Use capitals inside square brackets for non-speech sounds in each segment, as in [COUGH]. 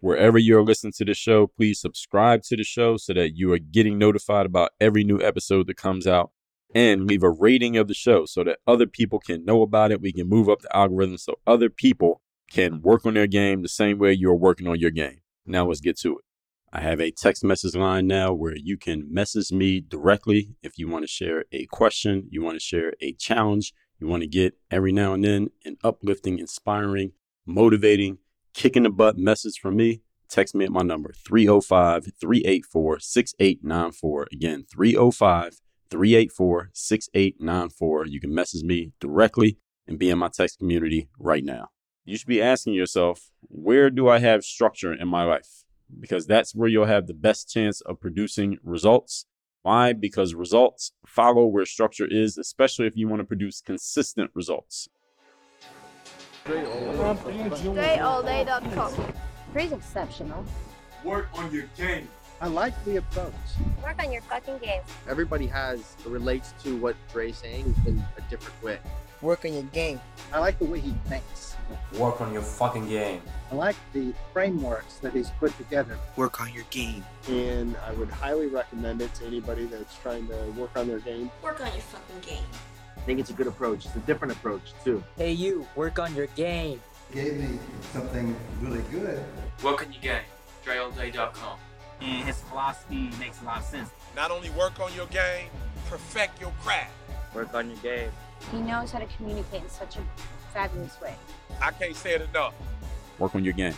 Wherever you're listening to the show, please subscribe to the show so that you are getting notified about every new episode that comes out and leave a rating of the show so that other people can know about it. We can move up the algorithm so other people can work on their game the same way you're working on your game. Now let's get to it. I have a text message line now where you can message me directly if you want to share a question, you want to share a challenge, you want to get every now and then an uplifting, inspiring, motivating, kicking the butt message from me. Text me at my number 305 384 6894. Again, 305 384 6894. You can message me directly and be in my text community right now. You should be asking yourself, where do I have structure in my life? Because that's where you'll have the best chance of producing results. Why? Because results follow where structure is, especially if you want to produce consistent results. DreAllDay.com. Pretty exceptional. Work on your game. I like the approach. Work on your fucking game. Everybody has relates to what Dre's saying in a different way. Work on your game. I like the way he thinks. Work on your fucking game. I like the frameworks that he's put together. Work on your game. And I would highly recommend it to anybody that's trying to work on their game. Work on your fucking game. I think it's a good approach. It's a different approach too. Hey you, work on your game. Gave me something really good. What can you game. DreAllDay.com. And his philosophy makes a lot of sense. Not only work on your game, perfect your craft. Work on your game. He knows how to communicate in such a fabulous way. I can't say it enough. Work on your game.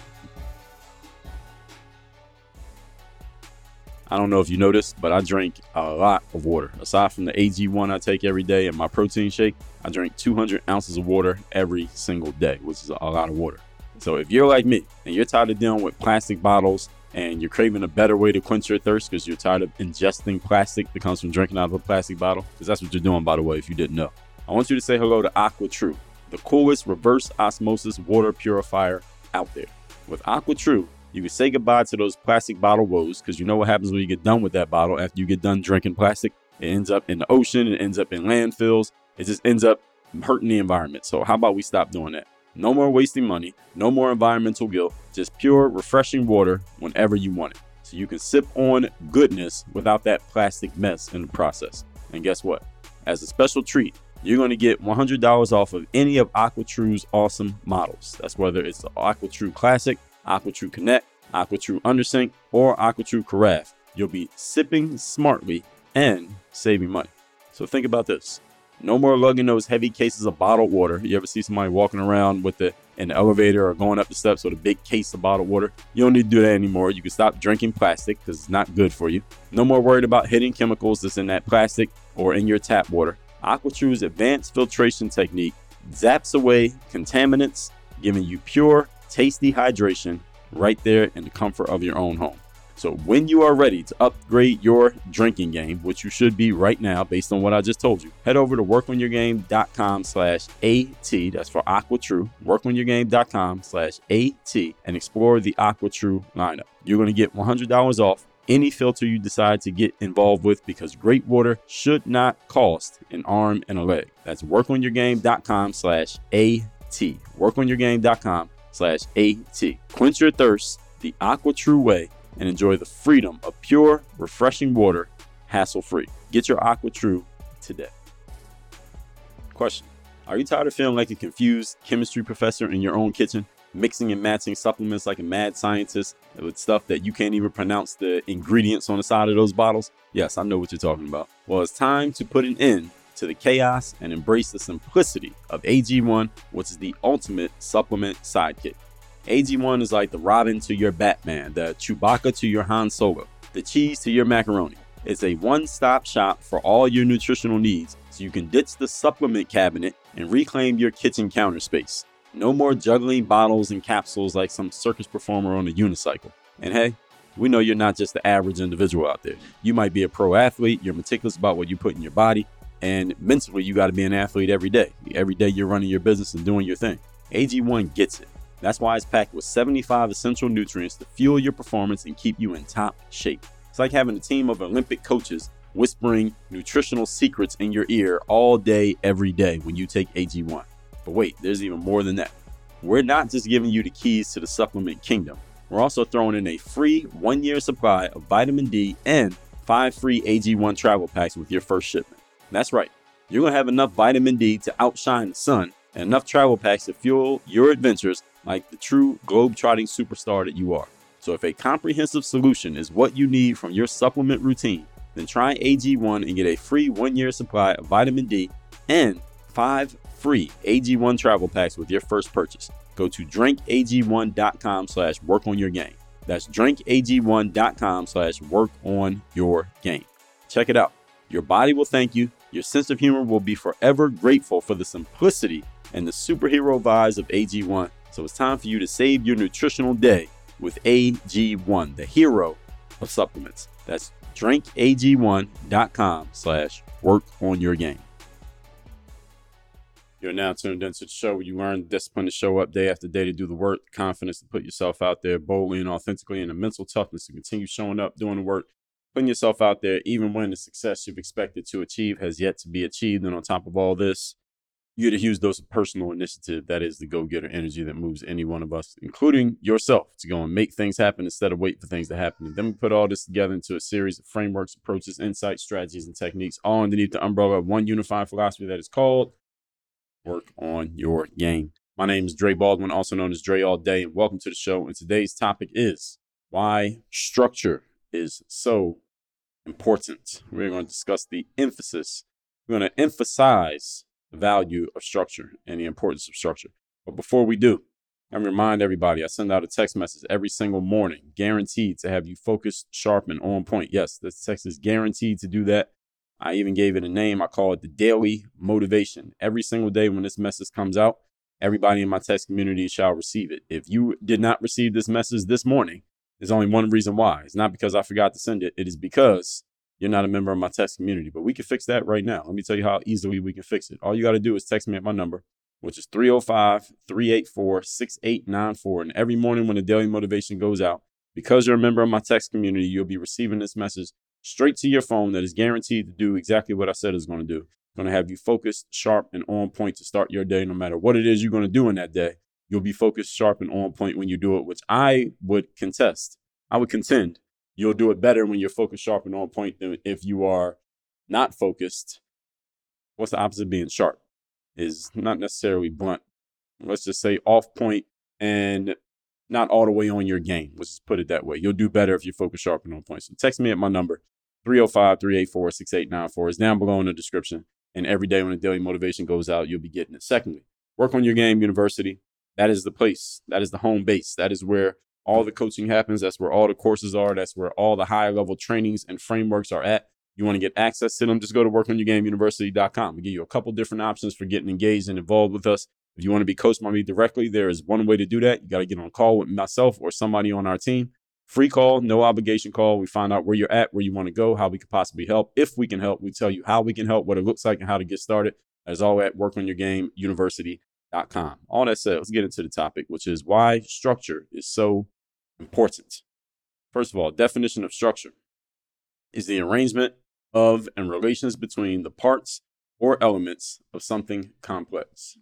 I don't know if you noticed, but I drink a lot of water. Aside from the AG1 I take every day and my protein shake, I drink 200 ounces of water every single day, which is a lot of water. So if you're like me and you're tired of dealing with plastic bottles and you're craving a better way to quench your thirst because you're tired of ingesting plastic that comes from drinking out of a plastic bottle, because that's what you're doing, by the way, if you didn't know, I want you to say hello to AquaTrue, the coolest reverse osmosis water purifier out there. With AquaTrue, you can say goodbye to those plastic bottle woes because you know what happens when you get done with that bottle after you get done drinking plastic. It ends up in the ocean, it ends up in landfills, it just ends up hurting the environment. So, how about we stop doing that? No more wasting money, no more environmental guilt, just pure, refreshing water whenever you want it. So you can sip on goodness without that plastic mess in the process. And guess what? As a special treat, you're going to get $100 off of any of AquaTrue's awesome models. That's whether it's the AquaTrue Classic, AquaTrue Connect, AquaTrue Undersink, or AquaTrue Carafe. You'll be sipping smartly and saving money. So think about this. No more lugging those heavy cases of bottled water. You ever see somebody walking around with the in the elevator or going up the steps with a big case of bottled water? You don't need to do that anymore. You can stop drinking plastic because it's not good for you. No more worried about hitting chemicals that's in that plastic or in your tap water. AquaTrue's advanced filtration technique zaps away contaminants, giving you pure, tasty hydration right there in the comfort of your own home. So when you are ready to upgrade your drinking game, which you should be right now based on what I just told you, head over to workonyourgame.com slash AT. That's for AquaTrue. Workonyourgame.com slash AT and explore the AquaTrue lineup. You're going to get $100 off any filter you decide to get involved with because great water should not cost an arm and a leg. That's workonyourgame.com slash AT. Workonyourgame.com slash AT. Quench your thirst the AquaTrue way and enjoy the freedom of pure, refreshing water hassle free. Get your AquaTrue today. Question Are you tired of feeling like a confused chemistry professor in your own kitchen? Mixing and matching supplements like a mad scientist with stuff that you can't even pronounce the ingredients on the side of those bottles? Yes, I know what you're talking about. Well, it's time to put an end to the chaos and embrace the simplicity of AG1, which is the ultimate supplement sidekick. AG1 is like the Robin to your Batman, the Chewbacca to your Han Solo, the cheese to your macaroni. It's a one stop shop for all your nutritional needs, so you can ditch the supplement cabinet and reclaim your kitchen counter space. No more juggling bottles and capsules like some circus performer on a unicycle. And hey, we know you're not just the average individual out there. You might be a pro athlete, you're meticulous about what you put in your body, and mentally, you got to be an athlete every day. Every day, you're running your business and doing your thing. AG1 gets it. That's why it's packed with 75 essential nutrients to fuel your performance and keep you in top shape. It's like having a team of Olympic coaches whispering nutritional secrets in your ear all day, every day when you take AG1. But wait, there's even more than that. We're not just giving you the keys to the supplement kingdom. we're also throwing in a free one year supply of vitamin D and five free AG1 travel packs with your first shipment. That's right, you're going to have enough vitamin D to outshine the sun and enough travel packs to fuel your adventures like the true globe-trotting superstar that you are. So if a comprehensive solution is what you need from your supplement routine, then try AG1 and get a free one-year supply of vitamin D and five free AG1 travel packs with your first purchase. Go to drinkag1.com slash work on your game. That's drinkag1.com slash work on your game. Check it out. Your body will thank you. Your sense of humor will be forever grateful for the simplicity and the superhero vibes of AG1. So it's time for you to save your nutritional day with AG1, the hero of supplements. That's drinkag1.com slash work on your game. You're now tuned into the show where you learn discipline to show up day after day to do the work, confidence to put yourself out there boldly and authentically, and the mental toughness to continue showing up, doing the work, putting yourself out there, even when the success you've expected to achieve has yet to be achieved. And on top of all this, you a huge dose of personal initiative. That is the go getter energy that moves any one of us, including yourself, to go and make things happen instead of wait for things to happen. And then we put all this together into a series of frameworks, approaches, insights, strategies, and techniques, all underneath the umbrella of one unified philosophy that is called work on your game. My name is Dre Baldwin, also known as Dre All Day, and welcome to the show. And today's topic is why structure is so important. We're going to discuss the emphasis. We're going to emphasize the value of structure and the importance of structure. But before we do, I remind everybody I send out a text message every single morning, guaranteed to have you focused, sharp, and on point. Yes, this text is guaranteed to do that. I even gave it a name. I call it the daily motivation. Every single day when this message comes out, everybody in my text community shall receive it. If you did not receive this message this morning, there's only one reason why. It's not because I forgot to send it. It is because you're not a member of my text community. But we can fix that right now. Let me tell you how easily we can fix it. All you got to do is text me at my number, which is 305 384 6894. And every morning when the daily motivation goes out, because you're a member of my text community, you'll be receiving this message straight to your phone that is guaranteed to do exactly what I said it's going to do. Going to have you focused, sharp, and on point to start your day, no matter what it is you're going to do in that day. You'll be focused, sharp, and on point when you do it, which I would contest. I would contend you'll do it better when you're focused, sharp, and on point than if you are not focused. What's the opposite of being sharp? Is not necessarily blunt. Let's just say off point and not all the way on your game. Let's just put it that way. You'll do better if you focus sharp and on point. So text me at my number, 305 384 6894. It's down below in the description. And every day when the daily motivation goes out, you'll be getting it. Secondly, Work on Your Game University. That is the place. That is the home base. That is where all the coaching happens. That's where all the courses are. That's where all the high level trainings and frameworks are at. You want to get access to them, just go to workonyourgameuniversity.com. We give you a couple different options for getting engaged and involved with us. If you want to be coached by me directly, there is one way to do that. You got to get on a call with myself or somebody on our team. Free call, no obligation call. We find out where you're at, where you want to go, how we could possibly help. If we can help, we tell you how we can help, what it looks like, and how to get started. As all at workonyourgameuniversity.com. All that said, let's get into the topic, which is why structure is so important. First of all, definition of structure is the arrangement of and relations between the parts or elements of something complex.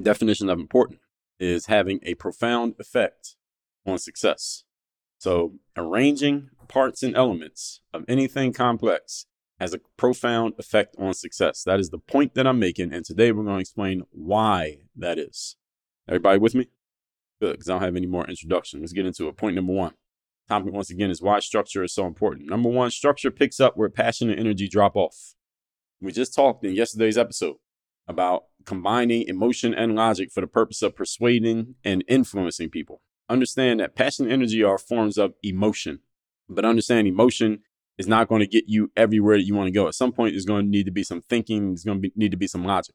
Definition of important is having a profound effect on success. So, arranging parts and elements of anything complex has a profound effect on success. That is the point that I'm making. And today we're going to explain why that is. Everybody with me? Good, because I don't have any more introduction. Let's get into it. Point number one. Topic once again is why structure is so important. Number one, structure picks up where passion and energy drop off. We just talked in yesterday's episode about combining emotion and logic for the purpose of persuading and influencing people. Understand that passion and energy are forms of emotion, but understand emotion is not going to get you everywhere that you want to go. At some point, there's going to need to be some thinking, there's going to be, need to be some logic.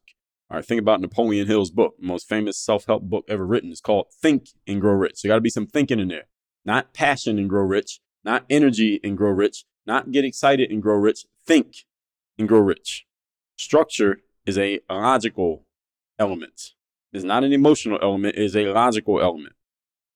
All right, think about Napoleon Hill's book, most famous self help book ever written. It's called Think and Grow Rich. So, got to be some thinking in there, not passion and grow rich, not energy and grow rich, not get excited and grow rich. Think and grow rich. Structure is a logical element. It's not an emotional element, it is a logical element.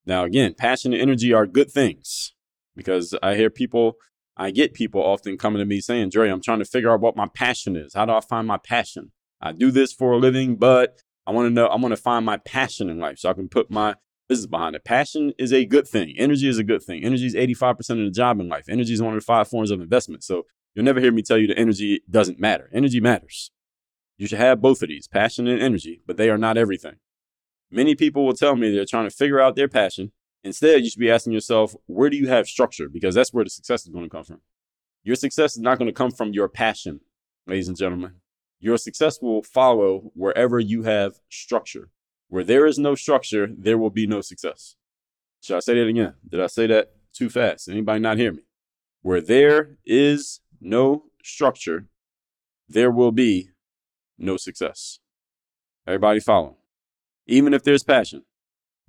Now, again, passion and energy are good things because I hear people, I get people often coming to me saying, Dre, I'm trying to figure out what my passion is. How do I find my passion? I do this for a living, but I want to know, I want to find my passion in life so I can put my business behind it. Passion is a good thing. Energy is a good thing. Energy is 85% of the job in life. Energy is one of the five forms of investment. So you'll never hear me tell you that energy doesn't matter. Energy matters. You should have both of these, passion and energy, but they are not everything. Many people will tell me they're trying to figure out their passion. Instead, you should be asking yourself, where do you have structure? Because that's where the success is going to come from. Your success is not going to come from your passion, ladies and gentlemen. Your success will follow wherever you have structure. Where there is no structure, there will be no success. Should I say that again? Did I say that too fast? Anybody not hear me? Where there is no structure, there will be no success. Everybody follow? Even if there's passion,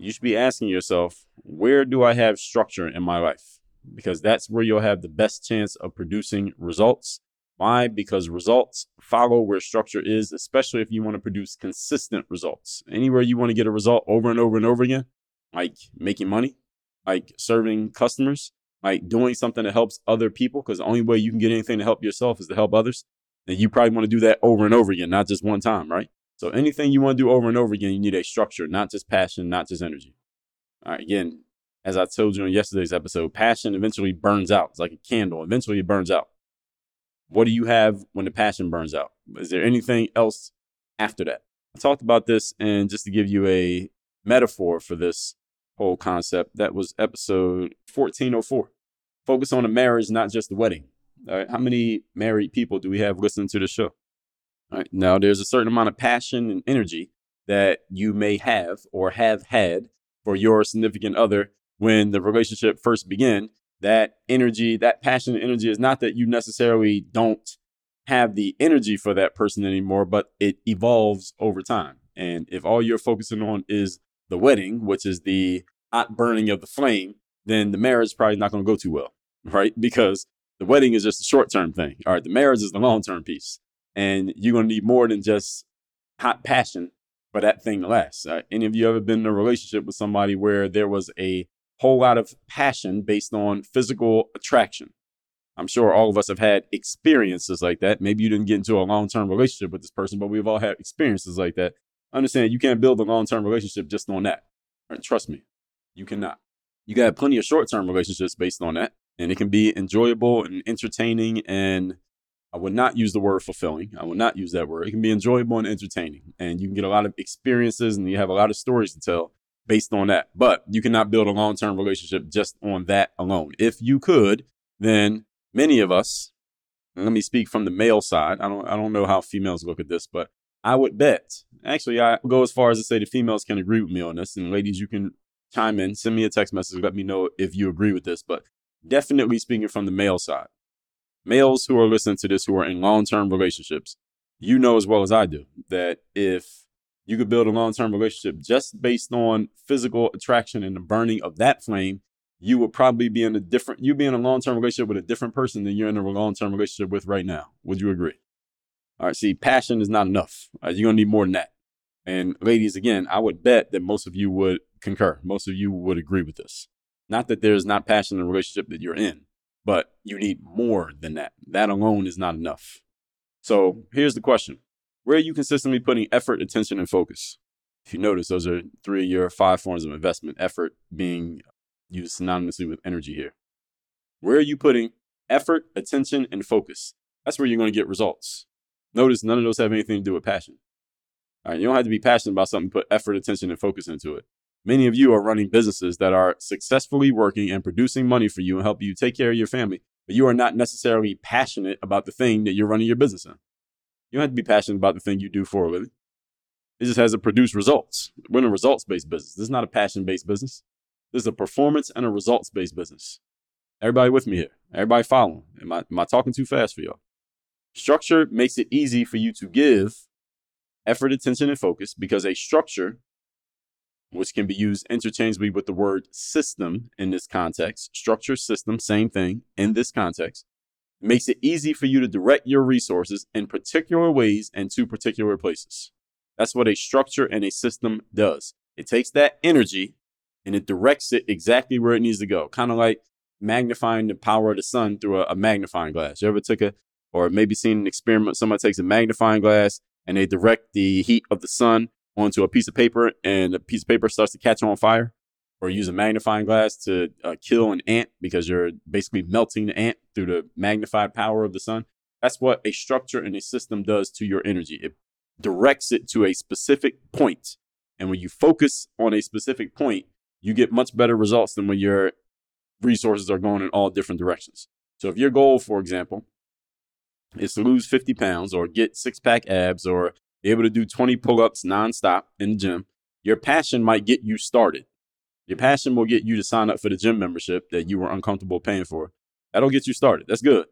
you should be asking yourself, where do I have structure in my life? Because that's where you'll have the best chance of producing results. Why? Because results follow where structure is, especially if you want to produce consistent results. Anywhere you want to get a result over and over and over again, like making money, like serving customers, like doing something that helps other people, because the only way you can get anything to help yourself is to help others. And you probably want to do that over and over again, not just one time, right? So anything you want to do over and over again, you need a structure, not just passion, not just energy. All right, again, as I told you in yesterday's episode, passion eventually burns out. It's like a candle. Eventually it burns out. What do you have when the passion burns out? Is there anything else after that? I talked about this, and just to give you a metaphor for this whole concept, that was episode 1404. Focus on the marriage, not just the wedding. All right, how many married people do we have listening to the show? Right, now there's a certain amount of passion and energy that you may have or have had for your significant other when the relationship first began. That energy, that passion and energy is not that you necessarily don't have the energy for that person anymore, but it evolves over time. And if all you're focusing on is the wedding, which is the hot burning of the flame, then the marriage is probably not going to go too well, [LAUGHS] right? Because the wedding is just a short term thing. All right, the marriage is the long term piece. And you're going to need more than just hot passion for that thing to last. Uh, any of you ever been in a relationship with somebody where there was a whole lot of passion based on physical attraction? I'm sure all of us have had experiences like that. Maybe you didn't get into a long term relationship with this person, but we've all had experiences like that. Understand you can't build a long term relationship just on that. Right? Trust me, you cannot. You got plenty of short term relationships based on that, and it can be enjoyable and entertaining. And I would not use the word fulfilling. I would not use that word. It can be enjoyable and entertaining, and you can get a lot of experiences and you have a lot of stories to tell based on that. But you cannot build a long term relationship just on that alone. If you could, then many of us, let me speak from the male side. I don't I don't know how females look at this, but I would bet. Actually, I go as far as to say the females can agree with me on this, and ladies, you can chime in, send me a text message, let me know if you agree with this. But definitely speaking from the male side, males who are listening to this who are in long term relationships, you know as well as I do that if you could build a long term relationship just based on physical attraction and the burning of that flame, you would probably be in a different, you'd be in a long term relationship with a different person than you're in a long term relationship with right now. Would you agree? All right, see, passion is not enough. Right, you're going to need more than that. And ladies, again, I would bet that most of you would concur. Most of you would agree with this. Not that there's not passion in the relationship that you're in, but you need more than that. That alone is not enough. So here's the question Where are you consistently putting effort, attention, and focus? If you notice, those are three of your five forms of investment, effort being used synonymously with energy here. Where are you putting effort, attention, and focus? That's where you're going to get results. Notice none of those have anything to do with passion. All right, you don't have to be passionate about something, put effort, attention, and focus into it. Many of you are running businesses that are successfully working and producing money for you and help you take care of your family, but you are not necessarily passionate about the thing that you're running your business in. You don't have to be passionate about the thing you do for a living. It just has to produce results. We're in a results based business. This is not a passion based business. This is a performance and a results based business. Everybody with me here? Everybody following? Am I, am I talking too fast for y'all? Structure makes it easy for you to give effort, attention, and focus because a structure which can be used interchangeably with the word system in this context. Structure, system, same thing in this context. Makes it easy for you to direct your resources in particular ways and to particular places. That's what a structure and a system does. It takes that energy and it directs it exactly where it needs to go. Kind of like magnifying the power of the sun through a, a, magnifying glass. You ever took a, or maybe seen an experiment? Somebody takes a magnifying glass and they direct the heat of the sun onto a piece of paper and the piece of paper starts to catch on fire. or use a magnifying glass to uh, kill an ant because you're basically melting the ant through the magnified power of the sun. That's what a structure and a system does to your energy. It directs it to a specific point. And when you focus on a specific point, you get much better results than when your resources are going in all different directions. So if your goal, for example, is to lose 50 pounds or get six pack abs or able to do 20 pull ups nonstop in the gym, your passion might get you started. Your passion will get you to sign up for the gym membership that you were uncomfortable paying for. That'll get you started. That's good.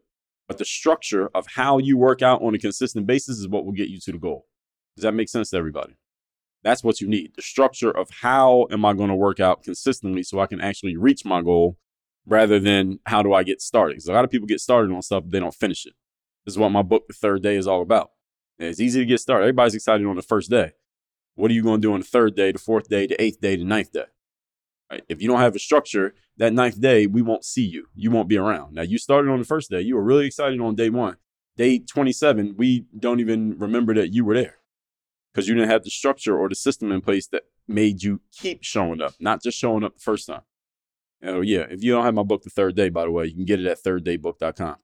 But the structure of how you work out on a consistent basis is what will get you to the goal. Does that make sense to everybody? That's what you need. The structure of how am I going to work out consistently so I can actually reach my goal rather than how do I get started? Because a lot of people get started on stuff, they don't finish it. This is what my book, The Third Day, is all about. And it's easy to get started. Everybody's excited on the first day. What are you going to do on the third day, the fourth day, the eighth day, the ninth day? Right? If you don't have a structure, that ninth day, we won't see you. You won't be around. Now, you started on the first day. You were really excited on day one. Day 27, we don't even remember that you were there because you didn't have the structure or the system in place that made you keep showing up, not just showing up the first time. Oh, yeah. If you don't have my book, The Third Day, by the way, you can get it at thirddaybook.com.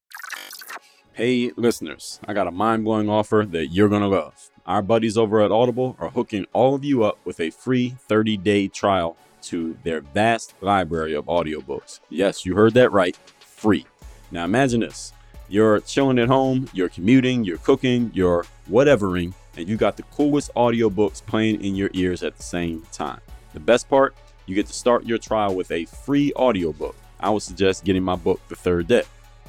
Hey, listeners, I got a mind blowing offer that you're going to love. Our buddies over at Audible are hooking all of you up with a free 30 day trial to their vast library of audiobooks. Yes, you heard that right free. Now imagine this you're chilling at home, you're commuting, you're cooking, you're whatevering, and you got the coolest audiobooks playing in your ears at the same time. The best part, you get to start your trial with a free audiobook. I would suggest getting my book the third day.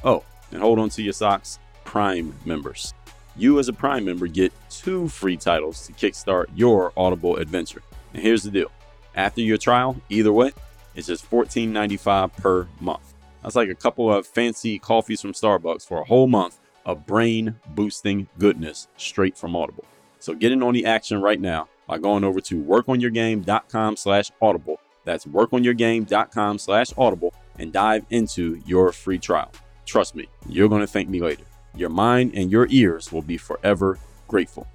Oh, and hold on to your socks, Prime members. You, as a Prime member, get two free titles to kickstart your Audible adventure. And here's the deal after your trial, either way, it's just $14.95 per month. That's like a couple of fancy coffees from Starbucks for a whole month of brain boosting goodness straight from Audible. So get in on the action right now by going over to workonyourgame.com slash audible. That's workonyourgame.com slash audible and dive into your free trial. Trust me, you're going to thank me later. Your mind and your ears will be forever grateful.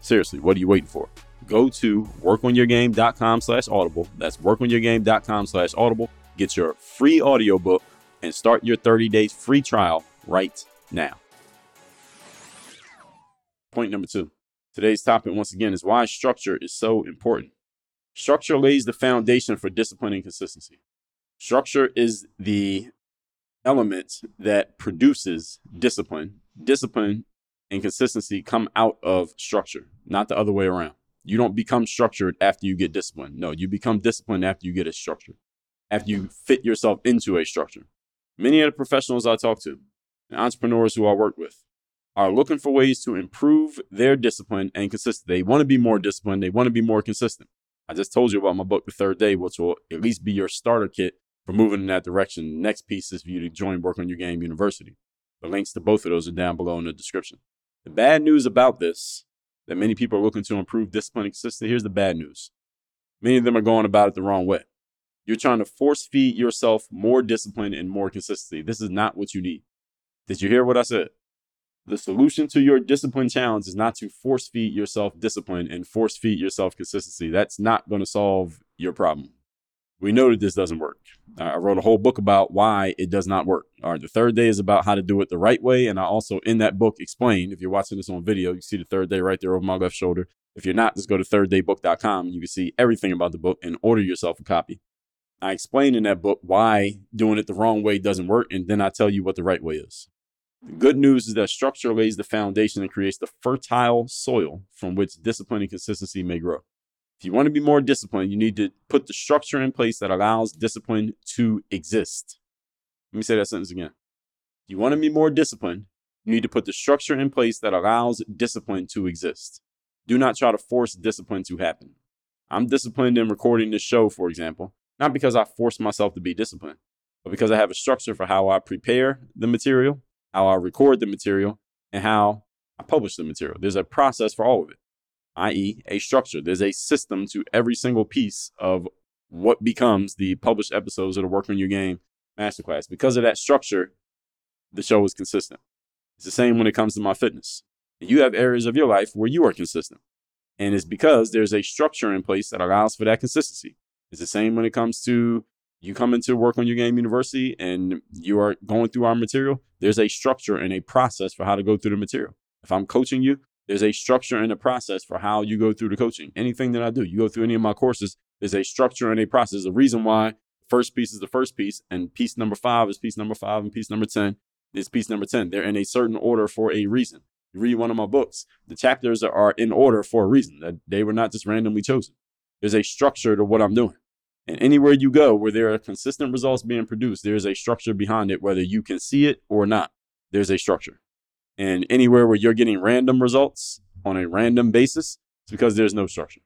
Seriously, what are you waiting for? Go to workonyourgame.com slash audible. That's workonyourgame.com slash audible. Get your free audiobook and start your 30 days free trial right now. Point number two. Today's topic, once again, is why structure is so important. Structure lays the foundation for discipline and consistency. Structure is the element that produces discipline. Discipline and consistency come out of structure, not the other way around. You don't become structured after you get disciplined. No, you become disciplined after you get a structure, after you fit yourself into a structure. Many of the professionals I talk to, and entrepreneurs who I work with, are looking for ways to improve their discipline and consistency. They want to be more disciplined, they want to be more consistent. I just told you about my book, The Third Day, which will at least be your starter kit for moving in that direction. Next piece is for you to join Work on Your Game University. The links to both of those are down below in the description. The bad news about this, that many people are looking to improve discipline and consistency, here's the bad news. Many of them are going about it the wrong way. You're trying to force feed yourself more discipline and more consistency. This is not what you need. Did you hear what I said? The solution to your discipline challenge is not to force feed yourself discipline and force feed yourself consistency. That's not going to solve your problem we know that this doesn't work. I wrote a whole book about why it does not work. All right, the third day is about how to do it the right way. And I also, in that book, explain if you're watching this on video, you see the third day right there over my left shoulder. If you're not, just go to thirddaybook.com. You can see everything about the book and order yourself a copy. I explain in that book why doing it the wrong way doesn't work, and then I tell you what the right way is. The good news is that structure lays the foundation and creates the fertile soil from which discipline and consistency may grow. If you want to be more disciplined, you need to put the structure in place that allows discipline to exist. Let me say that sentence again. If you want to be more disciplined, you need to put the structure in place that allows discipline to exist. Do not try to force discipline to happen. I'm disciplined in recording this show, for example, not because I force myself to be disciplined, but because I have a structure for how I prepare the material, how I record the material, and how I publish the material. There's a process for all of it i.e., a structure. There's a system to every single piece of what becomes the published episodes of the Work on Your Game Masterclass. Because of that structure, the show is consistent. It's the same when it comes to my fitness. You have areas of your life where you are consistent. And it's because there's a structure in place that allows for that consistency. It's the same when it comes to you come into work on your game university and you are going through our material. There's a structure and a process for how to go through the material. If I'm coaching you, there's a structure and a process for how you go through the coaching. Anything that I do, you go through any of my courses, there's a structure and a process. The reason why the first piece is the first piece and piece number five is piece number five and piece number 10 is piece number 10. They're in a certain order for a reason. You read one of my books, the chapters are in order for a reason that they were not just randomly chosen. There's a structure to what I'm doing. And anywhere you go where there are consistent results being produced, there's a structure behind it, whether you can see it or not. There's a structure. And anywhere where you're getting random results on a random basis, it's because there's no structure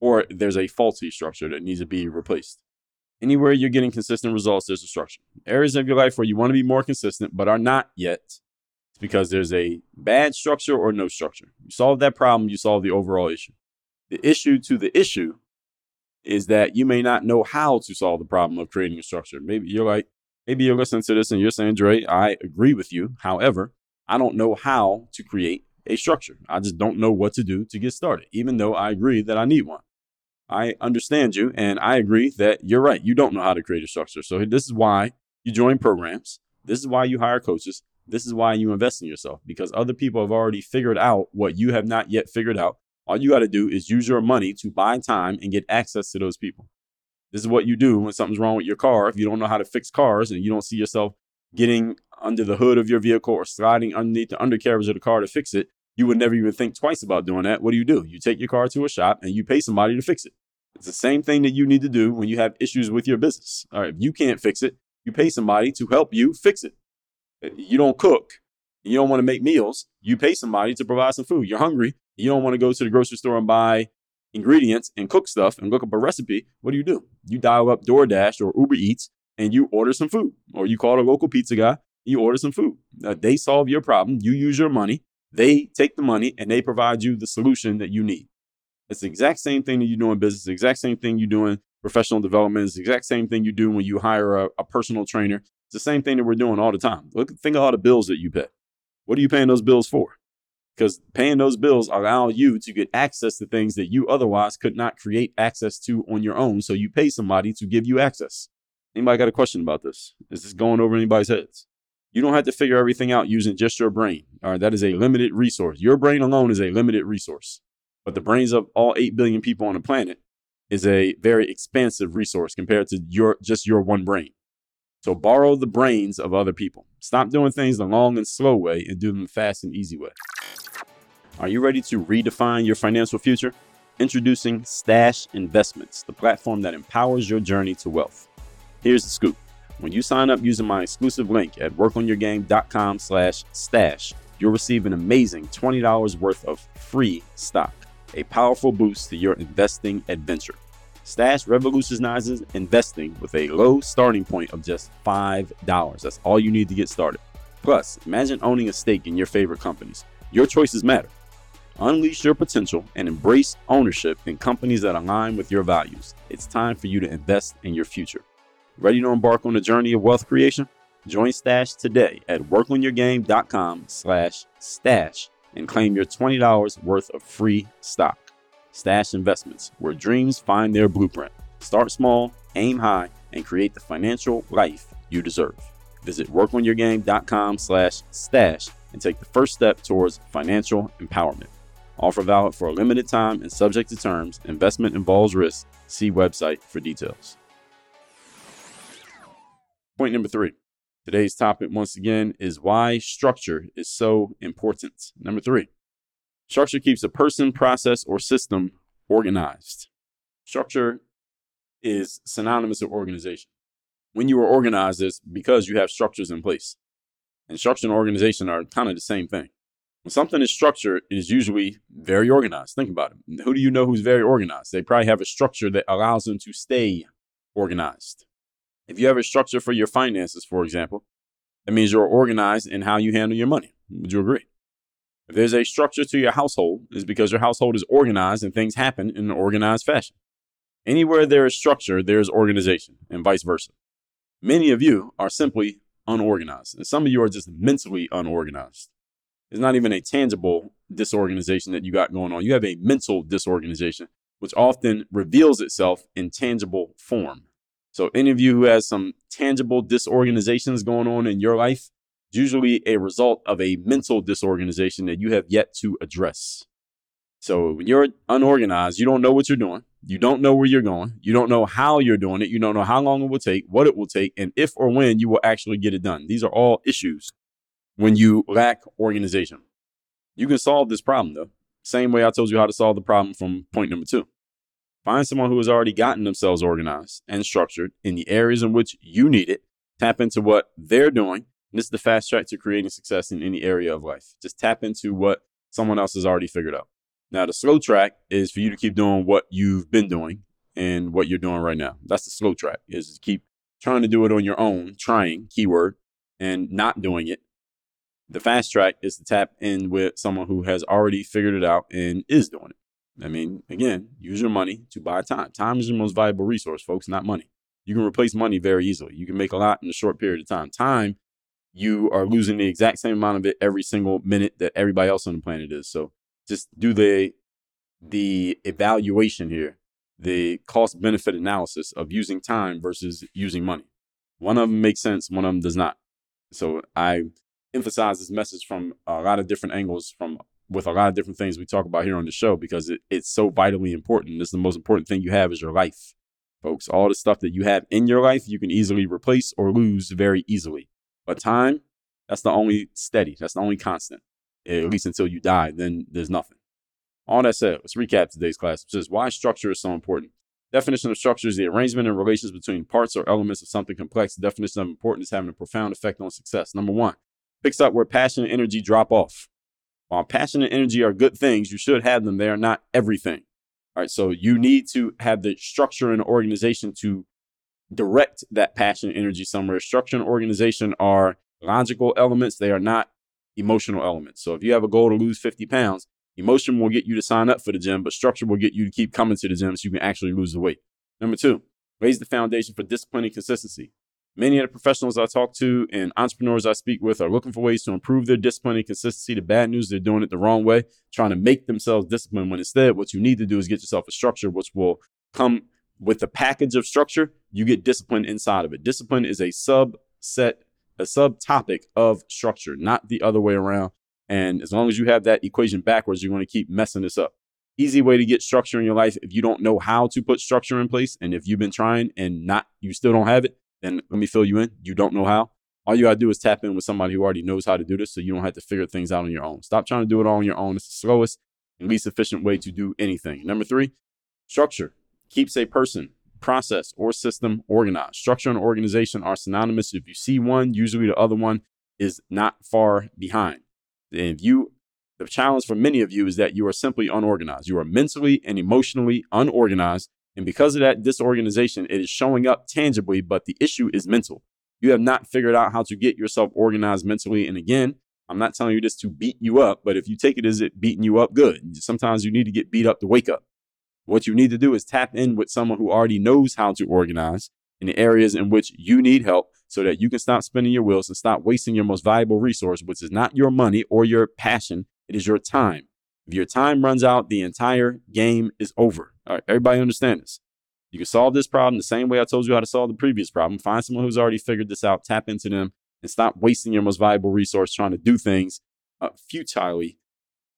or there's a faulty structure that needs to be replaced. Anywhere you're getting consistent results, there's a structure. Areas of your life where you want to be more consistent but are not yet, it's because there's a bad structure or no structure. You solve that problem, you solve the overall issue. The issue to the issue is that you may not know how to solve the problem of creating a structure. Maybe you're like, maybe you're listening to this and you're saying, Dre, I agree with you. However, I don't know how to create a structure. I just don't know what to do to get started, even though I agree that I need one. I understand you and I agree that you're right. You don't know how to create a structure. So this is why you join programs. This is why you hire coaches. This is why you invest in yourself because other people have already figured out what you have not yet figured out. All you got to do is use your money to buy time and get access to those people. This is what you do when something's wrong with your car. If you don't know how to fix cars and you don't see yourself getting under the hood of your vehicle or sliding underneath the undercarriage of the car to fix it, you would never even think twice about doing that. What do you do? You take your car to a shop and you pay somebody to fix it. It's the same thing that you need to do when you have issues with your business. All right, if you can't fix it, you pay somebody to help you fix it. Uh, you don't cook, you don't want to make meals, you pay somebody to provide some food. You're hungry, you don't want to go to the grocery store and buy ingredients and cook stuff and look up a recipe. What do you do? You dial up DoorDash or Uber Eats and you order some food, or you call a local pizza guy, you order some food. Uh, they solve your problem, you use your money, they take the money and they provide you the solution that you need. It's the exact same thing that you do in business, the exact same thing you do in professional development, it's the exact same thing you do when you hire a, a personal trainer. It's the same thing that we're doing all the time. Look, think of all the bills that you pay. What are you paying those bills for? Because paying those bills allow you to get access to things that you otherwise could not create access to on your own. So you pay somebody to give you access. Anybody got a question about this? Is this going over anybody's heads? You don't have to figure everything out using just your brain. All right, that is a limited resource. Your brain alone is a limited resource. But the brains of all 8 billion people on the planet is a very expansive resource compared to your just your one brain. So borrow the brains of other people. Stop doing things the long and slow way and do them the fast and easy way. Are you ready to redefine your financial future? Introducing Stash Investments, the platform that empowers your journey to wealth. Here's the scoop. When you sign up using my exclusive link at workonyourgame.com slash stash, you'll receive an amazing $20 worth of free stock, a powerful boost to your investing adventure. Stash revolutionizes investing with a low starting point of just $5. That's all you need to get started. Plus, imagine owning a stake in your favorite companies. Your choices matter. Unleash your potential and embrace ownership in companies that align with your values. It's time for you to invest in your future. Ready to embark on the journey of wealth creation? Join Stash today at workonyourgame.com slash stash and claim your $20 worth of free stock. Stash Investments, where dreams find their blueprint. Start small, aim high, and create the financial life you deserve. Visit workonyourgame.com slash stash and take the first step towards financial empowerment. Offer valid for a limited time and subject to terms. Investment involves risk. See website for details. Point number three. Today's topic, once again, is why structure is so important. Number three, structure keeps a person, process, or system organized. Structure is synonymous with organization. When you are organized, it's because you have structures in place. And structure and organization are kind of the same thing. When something is structured, it is usually very organized. Think about it. Who do you know who's very organized? They probably have a structure that allows them to stay organized. If you have a structure for your finances, for example, that means you're organized in how you handle your money. Would you agree? If there's a structure to your household, it's because your household is organized and things happen in an organized fashion. Anywhere there is structure, there is organization, and vice versa. Many of you are simply unorganized, and some of you are just mentally unorganized. It's not even a tangible disorganization that you got going on. You have a mental disorganization which often reveals itself in tangible form. So, any of you who has some tangible disorganizations going on in your life, it's usually a result of a mental disorganization that you have yet to address. So, when you're unorganized, you don't know what you're doing. You don't know where you're going. You don't know how you're doing it. You don't know how long it will take, what it will take, and if or when you will actually get it done. These are all issues when you lack organization. You can solve this problem though. Same way I told you how to solve the problem from point number two. Find someone who has already gotten themselves organized and structured in the areas in which you need it. Tap into what they're doing. And this is the fast track to creating success in any area of life. Just tap into what someone else has already figured out. Now, the slow track is for you to keep doing what you've been doing and what you're doing right now. That's the slow track is to keep trying to do it on your own, trying, keyword, and not doing it. The fast track is to tap in with someone who has already figured it out and is doing it. I mean, again, use your money to buy time. Time is your most valuable resource, folks, not money. You can replace money very easily. You can make a lot in a short period of time. Time, you are losing the exact same amount of it every single minute that everybody else on the planet is. So just do the the evaluation here, the cost benefit analysis of using time versus using money. One of them makes sense, one of them does not. So I emphasize this message from a lot of different angles from with a lot of different things we talk about here on the show because it, it's so vitally important. It's the most important thing you have is your life, folks. All the stuff that you have in your life, you can easily replace or lose very easily. But time, that's the only steady, that's the only constant at least until you die, then there's nothing. All that said, let's recap today's class. which is why structure is so important. Definition of structure is the arrangement and relations between parts or elements of something complex. The definition of importance having a profound effect on success. Number one, picks up where passion and energy drop off. Uh, While passion and energy are good things, you should have them. They are not everything. All right, so you need to have the structure and organization to direct that passion and energy somewhere. Structure and organization are logical elements. They are not emotional elements. So if you have a goal to lose 50 pounds, emotion will get you to sign up for the gym, but structure will get you to keep coming to the gym so you can actually lose the weight. Number two, raise the foundation for discipline and consistency. Many of the professionals I talk to and entrepreneurs I speak with are looking for ways to improve their discipline and consistency. The bad news, they're doing it the wrong way, trying to make themselves disciplined when instead what you need to do is get yourself a structure which will come with the package of structure, you get discipline inside of it. Discipline is a subset a subtopic of structure, not the other way around. And as long as you have that equation backwards, you're going to keep messing this up. Easy way to get structure in your life. If you don't know how to put structure in place, and if you've been trying and not, you still don't have it, then let me fill you in. You don't know how. All you gotta do is tap in with somebody who already knows how to do this, so you don't have to figure things out on your own. Stop trying to do it all on your own. It's the slowest and least efficient way to do anything. Number three, structure keeps a person process, or system organized. Structure and organization are synonymous. If you see one, usually the other one is not far behind. And if you, the challenge for many of you is that you are simply unorganized. You are mentally and emotionally unorganized. And because of that disorganization, it is showing up tangibly, but the issue is mental. You have not figured out how to get yourself organized mentally. And again, I'm not telling you this to beat you up, but if you take it as it beating you up, good. Sometimes you need to get beat up to wake up. What you need to do is tap in with someone who already knows how to organize in the areas in which you need help so that you can stop spinning your wheels and stop wasting your most valuable resource, which is not your money or your passion, it is your time. If your time runs out, the entire game is over. All right, everybody understand this. You can solve this problem the same way I told you how to solve the previous problem. Find someone who's already figured this out, tap into them, and stop wasting your most valuable resource trying to do things uh, futilely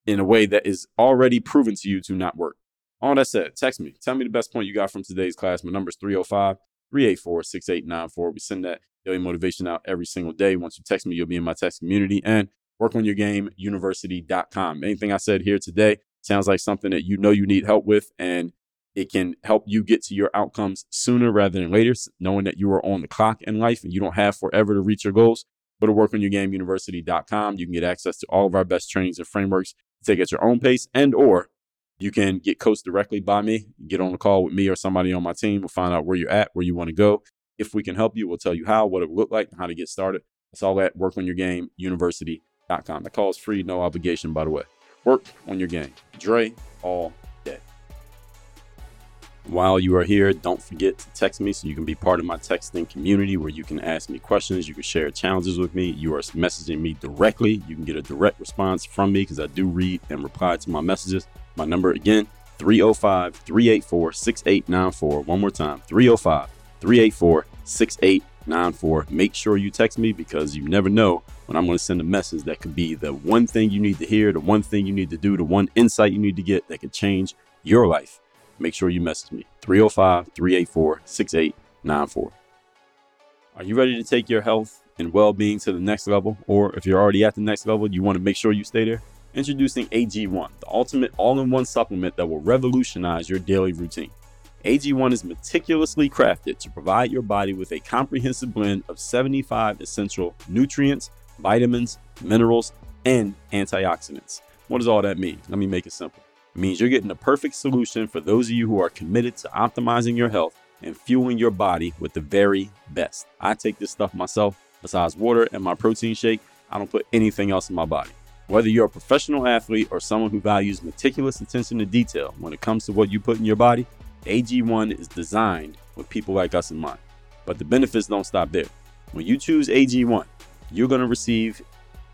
in a way that is already proven to you to not work. All that said, text me. Tell me the best point you got from today's class. My number is 305 384 6894. We send that daily motivation out every single day. Once you text me, you'll be in my text community and work on your game university.com. Anything I said here today sounds like something that you know you need help with and it can help you get to your outcomes sooner rather than later, knowing that you are on the clock in life and you don't have forever to reach your goals. Go to workonyourgameuniversity.com. You can get access to all of our best trainings and frameworks take at your own pace and or you can get coached directly by me, get on a call with me or somebody on my team. We'll find out where you're at, where you want to go. If we can help you, we'll tell you how, what it will look like, and how to get started. That's all at workonyourgameuniversity.com. The call is free, no obligation, by the way. Work on your game. Dre all day. While you are here, don't forget to text me so you can be part of my texting community where you can ask me questions, you can share challenges with me. You are messaging me directly. You can get a direct response from me because I do read and reply to my messages. My number again, 305 384 6894. One more time 305 384 6894. Make sure you text me because you never know when I'm going to send a message that could be the one thing you need to hear, the one thing you need to do, the one insight you need to get that could change your life. Make sure you message me 305 384 6894. Are you ready to take your health and well being to the next level? Or if you're already at the next level, you want to make sure you stay there? Introducing AG1, the ultimate all in one supplement that will revolutionize your daily routine. AG1 is meticulously crafted to provide your body with a comprehensive blend of 75 essential nutrients, vitamins, minerals, and antioxidants. What does all that mean? Let me make it simple. It means you're getting the perfect solution for those of you who are committed to optimizing your health and fueling your body with the very best. I take this stuff myself. Besides water and my protein shake, I don't put anything else in my body. Whether you're a professional athlete or someone who values meticulous attention to detail when it comes to what you put in your body, AG1 is designed with people like us in mind. But the benefits don't stop there. When you choose AG1, you're going to receive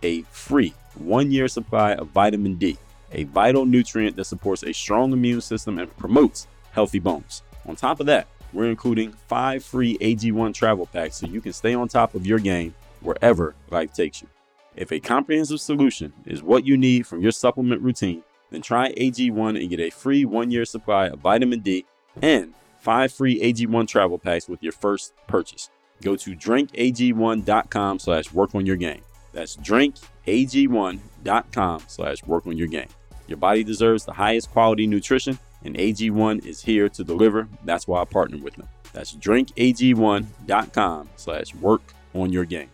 a free one year supply of vitamin D, a vital nutrient that supports a strong immune system and promotes healthy bones. On top of that, we're including five free AG1 travel packs so you can stay on top of your game wherever life takes you. If a comprehensive solution is what you need from your supplement routine, then try AG1 and get a free one year supply of vitamin D and five free AG1 travel packs with your first purchase. Go to drinkag1.com slash work on your game. That's drinkag1.com slash work on your game. Your body deserves the highest quality nutrition, and AG1 is here to deliver. That's why I partner with them. That's drinkag1.com slash work on your game.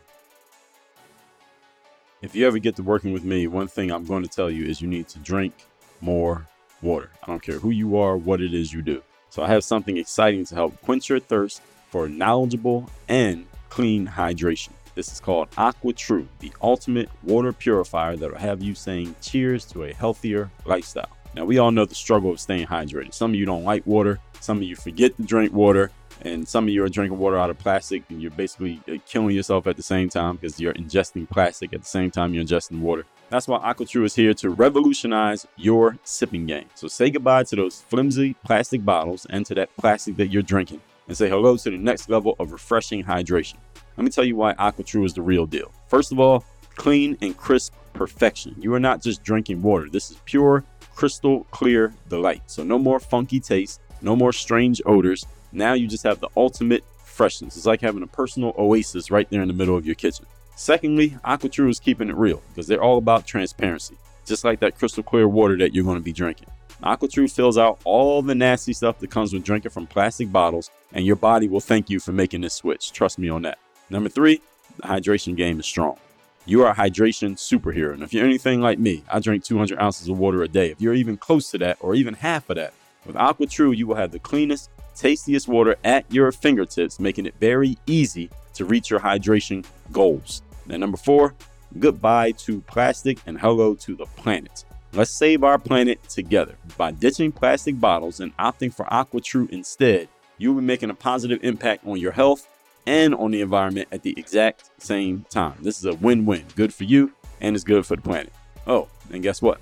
If you ever get to working with me, one thing I'm going to tell you is you need to drink more water. I don't care who you are, what it is you do. So I have something exciting to help quench your thirst for knowledgeable and clean hydration. This is called Aqua True, the ultimate water purifier that will have you saying cheers to a healthier lifestyle. Now, we all know the struggle of staying hydrated. Some of you don't like water, some of you forget to drink water, and some of you are drinking water out of plastic and you're basically uh, killing yourself at the same time because you're ingesting plastic at the same time you're ingesting water. That's why AquaTrue is here to revolutionize your sipping game. So say goodbye to those flimsy plastic bottles and to that plastic that you're drinking and say hello to the next level of refreshing hydration. Let me tell you why AquaTrue is the real deal. First of all, clean and crisp perfection. You are not just drinking water. This is pure, crystal clear delight. So no more funky taste, no more strange odors. Now you just have the ultimate freshness. It's like having a personal oasis right there in the middle of your kitchen. Secondly, AquaTrue is keeping it real because they're all about transparency, just like that crystal clear water that you're going to be drinking. AquaTrue fills out all the nasty stuff that comes with drinking from plastic bottles, and your body will thank you for making this switch. Trust me on that. Number three, the hydration game is strong. You are a hydration superhero. And if you're anything like me, I drink 200 ounces of water a day. If you're even close to that or even half of that, with AquaTrue, you will have the cleanest, tastiest water at your fingertips, making it very easy to reach your hydration goals. And number four, goodbye to plastic and hello to the planet. Let's save our planet together. By ditching plastic bottles and opting for AquaTrue instead, you'll be making a positive impact on your health and on the environment at the exact same time. This is a win win. Good for you, and it's good for the planet. Oh, and guess what?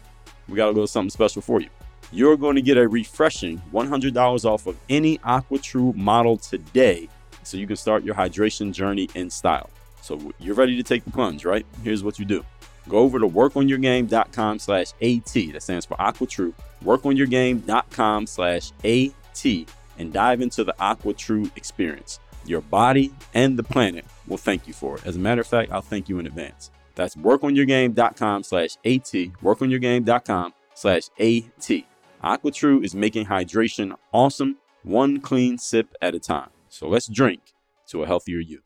We got a little something special for you. You're going to get a refreshing $100 off of any AquaTrue model today so you can start your hydration journey in style. So you're ready to take the plunge, right? Here's what you do. Go over to workonyourgame.com slash AT. That stands for AquaTrue. Workonyourgame.com slash AT and dive into the AquaTrue experience. Your body and the planet will thank you for it. As a matter of fact, I'll thank you in advance. That's workonyourgame.com slash AT. Workonyourgame.com slash AT. AquaTrue is making hydration awesome, one clean sip at a time. So let's drink to a healthier you.